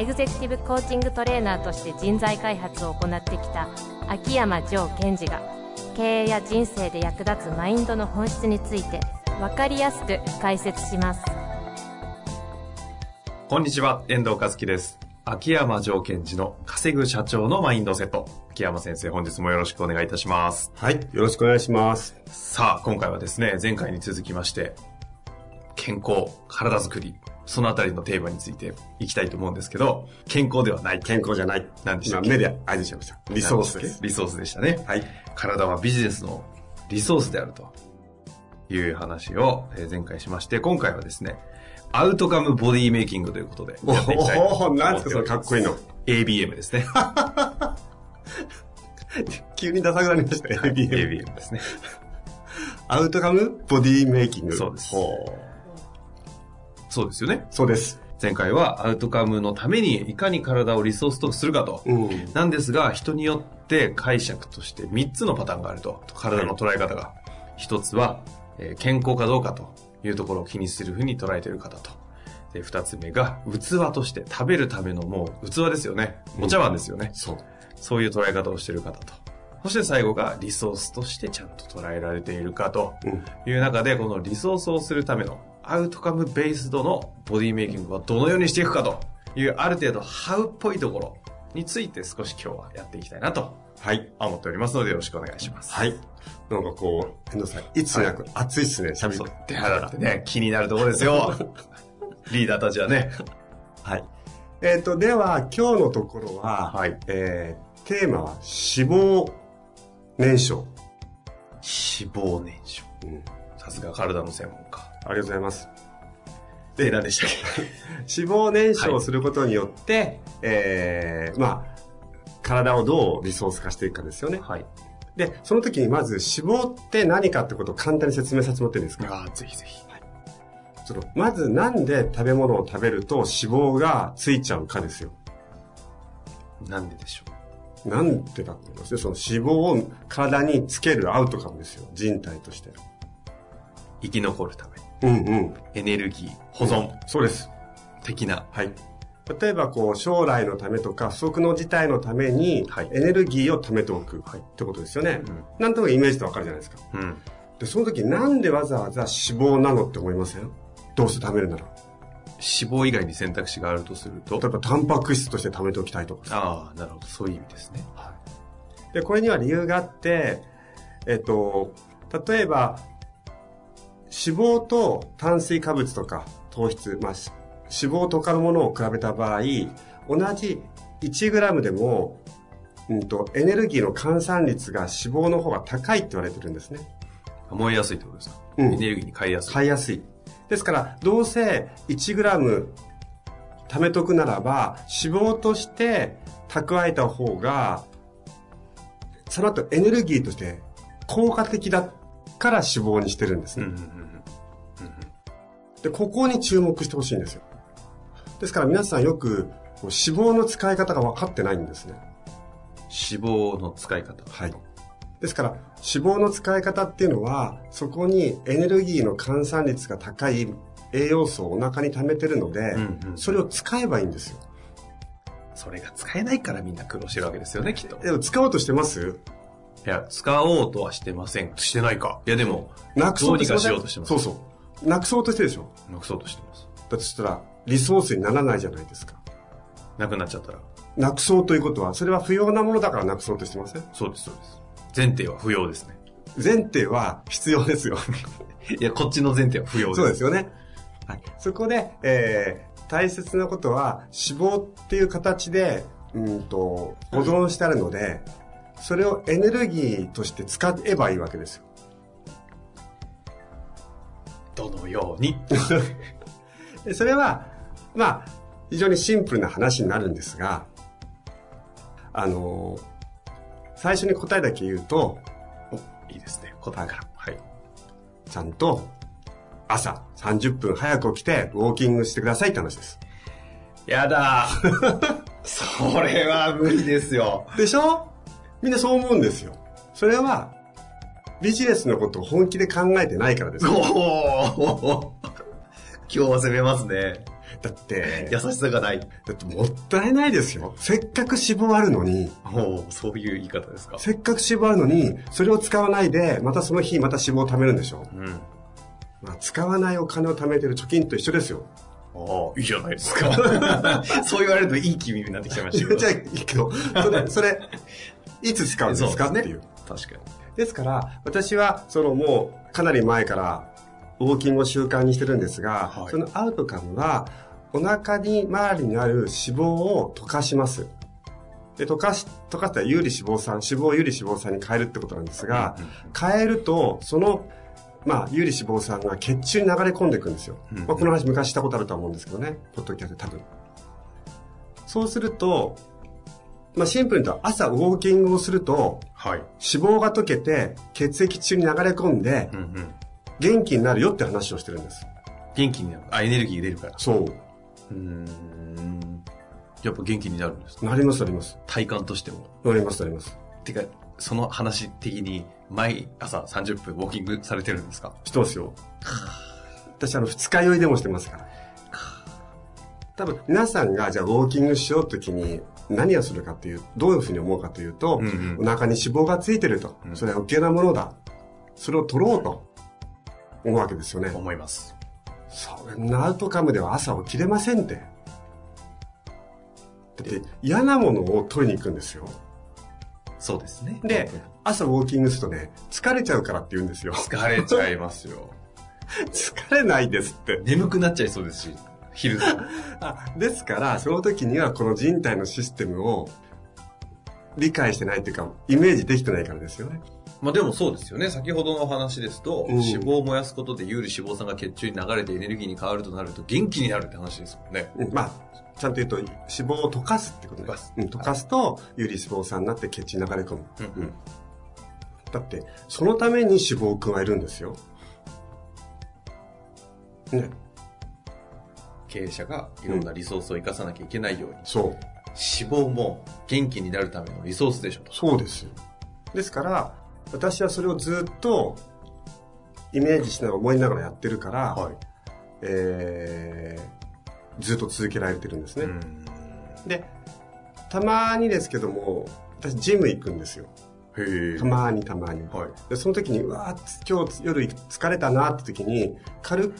エグゼクティブコーチングトレーナーとして人材開発を行ってきた秋山城賢治が経営や人生で役立つマインドの本質について分かりやすく解説しますこんにちは、遠藤和樹です。秋山城賢治の稼ぐ社長のマインドセット。秋山先生、本日もよろしくお願いいたします。はい。よろしくお願いします。さあ、今回はですね、前回に続きまして、健康、体づくり、そのあたりのテーマについていきたいと思うんですけど、健康ではない。健康じゃない。今、何でしたっけ？目で合図しました。リソースです。リソースでしたね。はい。体はビジネスのリソースであるという話をえー前回しまして、今回はですね、アウトカムボディメイキングということでおやっていきたいおお。なんですかかっこいいの。ABM ですね。急にダサくなりました、ABM。ABM ですね。アウトカムボディメイキング。そうですほそうですよね。うそうです。前回はアウトカムのためにいかに体をリソースとするかと。うん。なんですが、人によって解釈として3つのパターンがあると。体の捉え方が。1つは、えー健康かどうかというところを気にするふうに捉えている方と。で、2つ目が、器として食べるためのもう器ですよね。お茶碗ですよね。そう。そういう捉え方をしている方と。そして最後がリソースとしてちゃんと捉えられているかとうん。いう中で、このリソースをするためのアウトカムベースドのボディメイキングはどのようにしていくかというある程度ハウっぽいところについて少し今日はやっていきたいなとはい。思っておりますのでよろしくお願いします。はい。なんかこう、遠藤さん、いつになく熱いっすね、喋そうる。。手肌ってね、気になるところですよ。リーダーたちはね。はい。えっ、と、では、今日のところは、はいえー、テーマは脂肪燃焼。脂肪燃焼。うん。さすが体の専門家。ありがとうございます。で、何でしたっけ？脂肪燃焼をすることによって、えー、まあ、体をどうリソース化していくかですよね。はい。で、その時にまず脂肪って何かってことを簡単に説明させてもらっていいですか？ああ、ぜひぜひ。そのまずなんで食べ物を食べると脂肪がついちゃうかですよ。なんででしょう？なんでかって言います？ね。その脂肪を体につけるアウトカムですよ。人体として。生き残るため。うんうん。エネルギー、保存そうです。的な。はい。例えばこう将来のためとか不測の事態のためにはいエネルギーを貯めておくはいってことですよね。うんなんとなくイメージでわかるじゃないですか。うん。で、その時なんでわざわざ脂肪なのって思いません？どうして食べるなら。脂肪以外に選択肢があるとすると？例えばタンパク質として貯めておきたいとかさ。ああ、なるほど。そういう意味ですね。で、これには理由があって、えっと、例えば、脂肪と炭水化物とか糖質、まあ、し脂肪と他のものを比べた場合、同じ 1g でも、うんと、エネルギーの換算率が脂肪の方が高いって言われてるんですね。燃えやすいってことですか、うんエネルギーに変えやすい。買いやすい。ですから、どうせ 1g 貯めとくならば、脂肪として蓄えた方が、その後エネルギーとして効果的だから脂肪にしてるんですね。うんうんうんうんで、ここに注目してほしいんですよ。ですから皆さんよく脂肪の使い方が分かってないんですね。脂肪の使い方。はい。ですから、脂肪の使い方っていうのは、そこにエネルギーの換算率が高い栄養素をお腹に溜めてるので、うんうんそれを使えばいいんですよ。それが使えないからみんな苦労してるわけですよね、きっと。でも使おうとしてます？いや、使おうとはしてません。してないか。いや、でも、なくそうにかしようとしてますそうそう。なくそうとしてるでしょ？なくそうとしてます。だとしたら、リソースにならないじゃないですか。なくなっちゃったら。なくそうということは、それは不要なものだからなくそうとしてません？そうです、そうです。前提は不要ですね。前提は必要ですよ。いや、こっちの前提は不要です。そうですよね。はい。そこで、えー、大切なことは、脂肪っていう形で、うんと、保存してあるので、それをエネルギーとして使えばいいわけですよ。どのように。でそれは、まあ、非常にシンプルな話になるんですが、あの、最初に答えだけ言うと、お、いいですね。答えから。はい。ちゃんと朝30分早く起きてウォーキングしてくださいって話です。やだ それは無理ですよ。でしょ？みんなそう思うんですよ。それはビジネスのことを本気で考えてないからです 今日は攻めますね。だって、優しさがない。だってもったいないですよ。せっかく脂肪あるのに、おおそういう言い方ですか。せっかく脂肪あるのに、それを使わないで、またその日また脂肪を貯めるんでしょ。うん。まあ、使わないお金を貯めてる貯金と一緒ですよ。ああ、いいじゃないですか。そう言われるといい気味になってきちゃいましたけど。じゃあいいけど、それ、それ、いつ使うんですかねっていう。確かに。ですから、私は、そのもう、かなり前から、ウォーキングを習慣にしてるんですが、はいそのアウトカムは、お腹に、周りにある脂肪を溶かします。で、溶かし、溶かしたら有利脂肪酸、脂肪を有利脂肪酸に変えるってことなんですが、変えると、その、まあ、有利脂肪酸が血中に流れ込んでいくんですよ。まあ、この話昔したことあるとは思うんですけどね。ポッドキャストで多分。そうすると、まあ、シンプルに言うと朝ウォーキングをすると、はい。脂肪が溶けて血液中に流れ込んでうんうん。元気になるよって話をしてるんです。元気になる。あ、エネルギー出るから。そう。うーん。やっぱ元気になるんですねなりますなります。体感としても。なりますなります。てか、その話的に、毎朝30分ウォーキングされてるんですか？してますよ。私あの二日酔いでもしてますから。多分皆さんがじゃあウォーキングしようときに何をするかっていう、どういうふうに思うかというと、うんうんお腹に脂肪がついてると。うんそれは余計なものだ。それを取ろうと思うわけですよね。思います。それアウトカムでは朝起きれませんって。だって嫌なものを取りに行くんですよ。そうですね。で、朝ウォーキングするとね、疲れちゃうからって言うんですよ。疲れちゃいますよ。疲れないですって。眠くなっちゃいそうですし、昼間。あですから、その時にはこの人体のシステムを理解してないというか、イメージできてないからですよね。まあでもそうですよね。先ほどのお話ですと、うん脂肪を燃やすことで有利脂肪酸が血中に流れてエネルギーに変わるとなると元気になるって話ですもんね。うんまあ、ちゃんと言うと、脂肪を溶かすってことね溶かすうん、溶かすと、有利脂肪酸になって血中に流れ込む。うんうんだって、そのために脂肪を加えるんですよ。ね。経営者がいろんなリソースを生かさなきゃいけないように、そう。脂肪も元気になるためのリソースでしょと。そうですよ。ですから、私はそれをずっとイメージしながら思いながらやってるから、はい。えー、ずっと続けられてるんですね。うんで、たまにですけども、私ジム行くんですよ。へえ。たまにたまに。はい。で、その時に、うわー今日夜疲れたなって時に、軽く、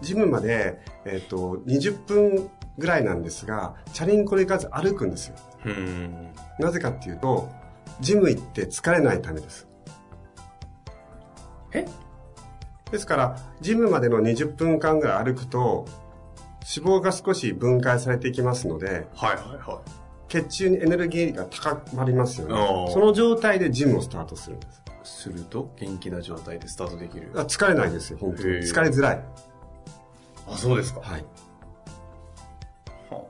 ジムまで、えっ、と、20分ぐらいなんですが、チャリンコで行かず歩くんですよ。うん。なぜかっていうと、ジム行って疲れないためです。え？ですから、ジムまでの20分間ぐらい歩くと、脂肪が少し分解されていきますので、はいはいは血中にエネルギーが高まりますよあねー。その状態でジムをスタートするんです。い。すると、元気な状態でスタートできる。あ疲れないですよ、本当に。疲れづらい。あ、そうですか。はい。はあ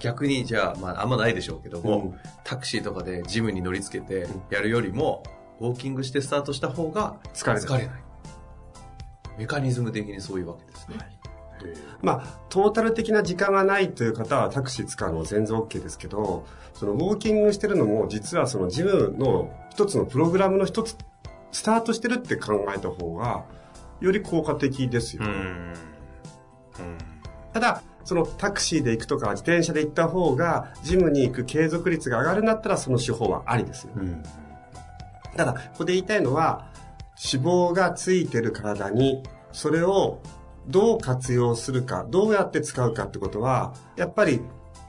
逆に、じゃあ、まあ、あんまないでしょうけども、うんタクシーとかでジムに乗り付けてうんやるよりも、ウォーキングしてスタートした方が疲れない疲れない。メカニズム的にそういうわけですね。へまあ、トータル的な時間がないという方はタクシー使うのも全然 OK ですけど、そのウォーキングしてるのも実はそのジムの一つのプログラムの一つ、スタートしてるって考えた方が、より効果的ですよ。えうん。ただ、そのタクシーで行くとか自転車で行った方が、ジムに行く継続率が上がるんだったらその手法はありですよ。うん。うん。ただ、ここで言いたいのは、脂肪がついてる体に、それをどう活用するか、どうやって使うかってことは、やっぱり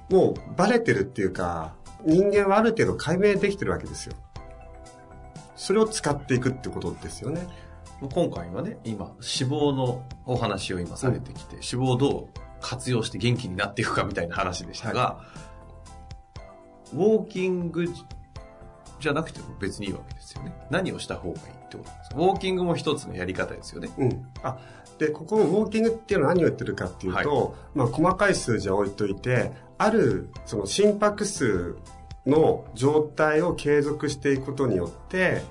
もうバレてるっていうか、人間はある程度解明できてるわけですよ。それを使っていくってことですよね。今回はね、今、脂肪のお話を今されてきて、脂肪をどう活用して元気になっていくかみたいな話でしたが、ウォーキングじゃなくても別にいいわけですよね。何をした方がいいってことですか？ウォーキングも一つのやり方ですよね。うん。あ、で、ここウォーキングっていうのは何を言ってるかっていうと、まあ細かい数字は置いといて、あるその心拍数の状態を継続していくことによって、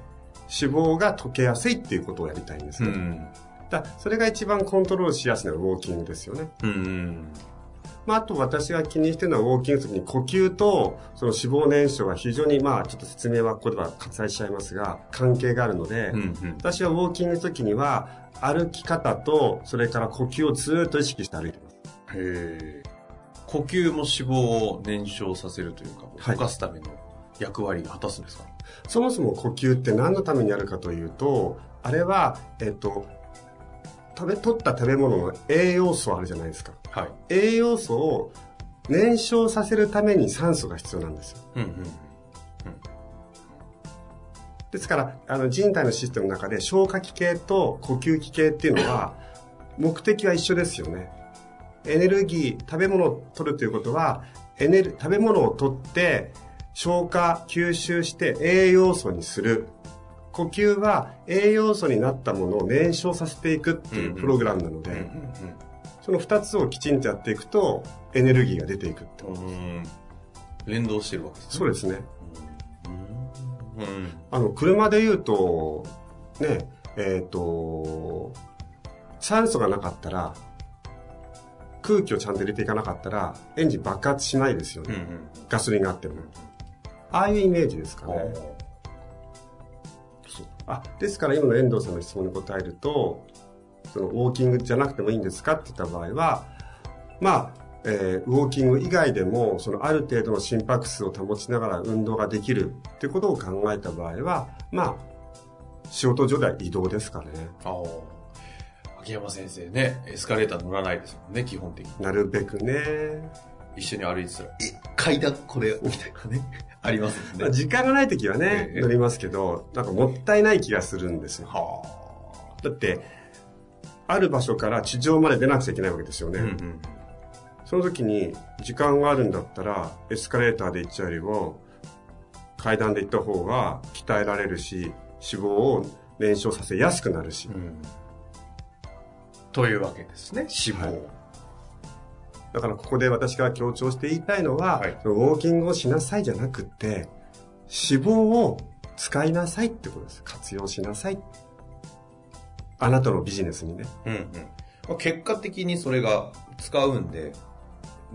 脂肪が溶けやすいっていうことをやりたいんですね。うん。だそれが一番コントロールしやすいのはウォーキングですよね。うんうん。まあ、あと私が気にしてるのはウォーキングの時に呼吸とその脂肪燃焼が非常にまあちょっと説明はここでは割愛しちゃいますが関係があるので、うんうん。私はウォーキングの時には歩き方とそれから呼吸をずーっと意識して歩いてます。へえ。呼吸も脂肪を燃焼させるというか、はい溶かすための役割を果たすんですか、そもそも呼吸って何のためにあるかというと、あれは、えっと、食べ、取った食べ物の栄養素あるじゃないですか。はい。栄養素を燃焼させるために酸素が必要なんですよ。うんうん。ですから、あの人体のシステムの中で消化器系と呼吸器系っていうのは、目的は一緒ですよね。エネルギー、食べ物を取るということは、エネル、食べ物を取って、消化、吸収して栄養素にする。呼吸は栄養素になったものを燃焼させていくっていうプログラムなので、うんうんその二つをきちんとやっていくと、エネルギーが出ていくって。うん。うん。連動してるわけですね。そうですね。うん。うん。あの、車で言うと、ね、えっ、と、酸素がなかったら、空気をちゃんと入れていかなかったら、エンジン爆発しないですよね。うんうん。ガソリンがあっても。ああいうイメージですかね。あ、ですから今の遠藤さんの質問に答えると、そのウォーキングじゃなくてもいいんですかって言った場合は、まあ、えーウォーキング以外でも、そのある程度の心拍数を保ちながら運動ができるっていうことを考えた場合は、まあ、仕事上では移動ですかね。ああ。秋山先生ね、エスカレーター乗らないですもんね、基本的に。なるべくね。一緒に歩いてたら、え、階段これ、みたいなね。ありますね。時間がない時はね、ええ乗りますけど、なんかもったいない気がするんですよ。はだって、ある場所から地上まで出なくちゃいけないわけですよね。あ。うんうん。その時に時間があるんだったらエスカレーターで行っちゃうよりも階段で行った方が鍛えられるし脂肪を燃焼させやすくなるし、うん。というわけですね、脂肪。はいだからここで私が強調して言いたいのは、はいそのウォーキングをしなさいじゃなくって脂肪を使いなさいってことです活用しなさいあなたのビジネスにねうんうん。まあ、結果的にそれが使うんで、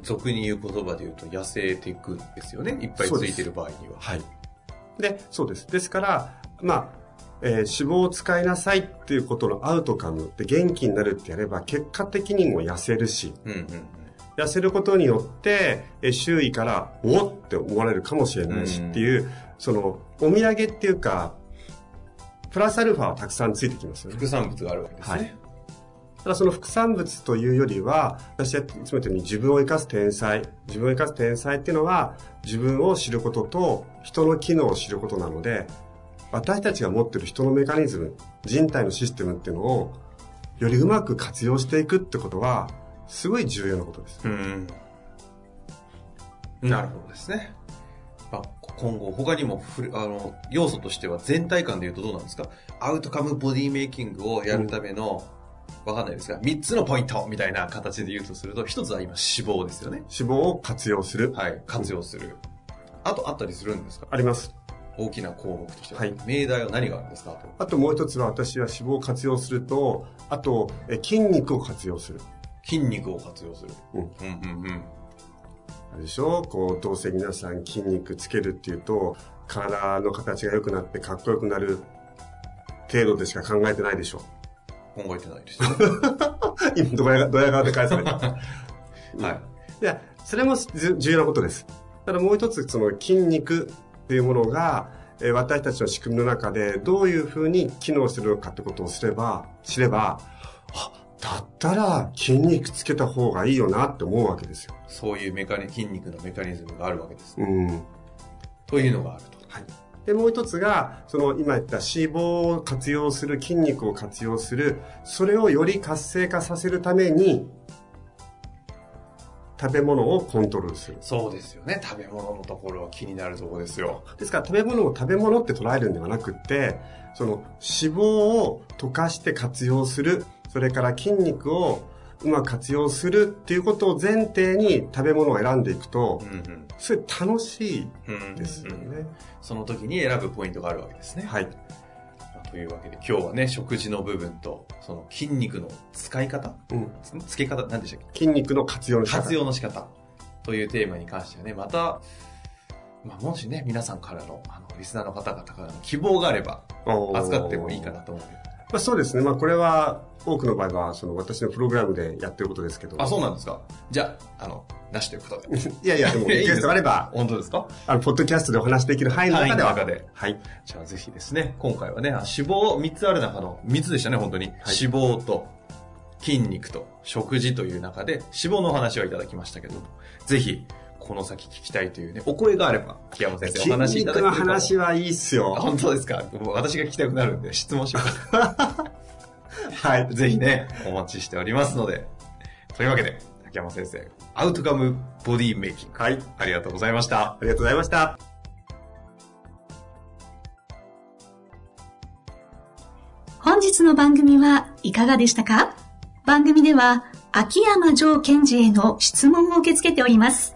俗に言う言葉で言うと痩せていくんですよね。いっぱいついてる場合には。はい。で、そうです。ですから、まあ、えー脂肪を使いなさいっていうことのアウトカムで元気になるってやれば、結果的にも痩せるし、うんうん痩せることによって、えー周囲から、おって思われるかもしれないしうんっていう、その、お土産っていうか、プラスアルファはたくさんついてきますよね。副産物があるわけですね。ただその副産物というよりは、私はいつも言ったように自分を生かす天才。自分を生かす天才っていうのは、自分を知ることと人の機能を知ることなので、私たちが持ってる人のメカニズム、人体のシステムっていうのを、よりうまく活用していくってことは、すごい重要なことです。うん。なるほどですね。まあ、今後、他にもふるあの要素としては全体感で言うとどうなんですか？アウトカムボディメイキングをやるための、わかんないですが、3つのポイントみたいな形で言うとすると、1つは今脂肪ですよね。脂肪を活用する。はい。活用する。あとあったりするんですか？あります。大きな項目としては。はい命題は何があるんですか？あとあともう一つは私は脂肪を活用すると、あと、え筋肉を活用する。筋肉を活用する。うんうんうんうん。あれでしょ？こう、どうせ皆さん筋肉つけるっていうと、体の形が良くなってかっこよくなる程度でしか考えてないでしょ。考えてないです。今、ドヤドヤ顔で返された。はい。いや、それもず重要なことです。ただもう一つ、その筋肉っていうものが、えー私たちの仕組みの中でどういうふうに機能するのかってことをすれば、知れば、あ、だったら筋肉つけた方がいいよなって思うわけですよ。そういうメカニ、筋肉のメカニズムがあるわけです。うん。というのがあると。はい。で、もう一つが、その今言った脂肪を活用する、筋肉を活用する、それをより活性化させるために、食べ物をコントロールする。そうですよね。食べ物のところは気になるところですよ。ですから食べ物を食べ物って捉えるんではなくって、その脂肪を溶かして活用する、それから筋肉を、うまく活用するっていうことを前提に食べ物を選んでいくと、うんうんすごい楽しいうんですよね。その時に選ぶポイントがあるわけですね。はい。というわけで今日はね、食事の部分と、その筋肉の使い方、うん。つ付け方、何でしたっけ？筋肉の活用の仕方。活用の仕方。というテーマに関してはね、また、まあ、もしね、皆さんからの、あの、リスナーの方々からの希望があれば、扱ってもいいかなと思うけど。まあ、そうですね。まあ、これは、多くの場合は、その、私のプログラムでやってることですけど。あ、そうなんですかじゃあ、あの、なしということで。いやいや、でも、リクエストがあれば、本当ですか？あの、ポッドキャストでお話しできる範囲の中では。中ではい。じゃあぜひですね、今回はね、あ脂肪3つある中の3つでしたね、本当に。はい脂肪と筋肉と食事という中で脂肪のお話をいただきましたけども、ぜひ、この先聞きたいというね、お声があれば、秋山先生お筋話しいただけ肉のるかも話はいいっすあよ。本当ですか？私が聞きたくなるんで質問しようかはい。ぜひね、お待ちしておりますので。というわけで、秋山先生、アウトカムボディメイキング。はい。ありがとうございました。ありがとうございました。本日の番組はいかがでしたか？番組では秋山城賢治への質問を受け付けております。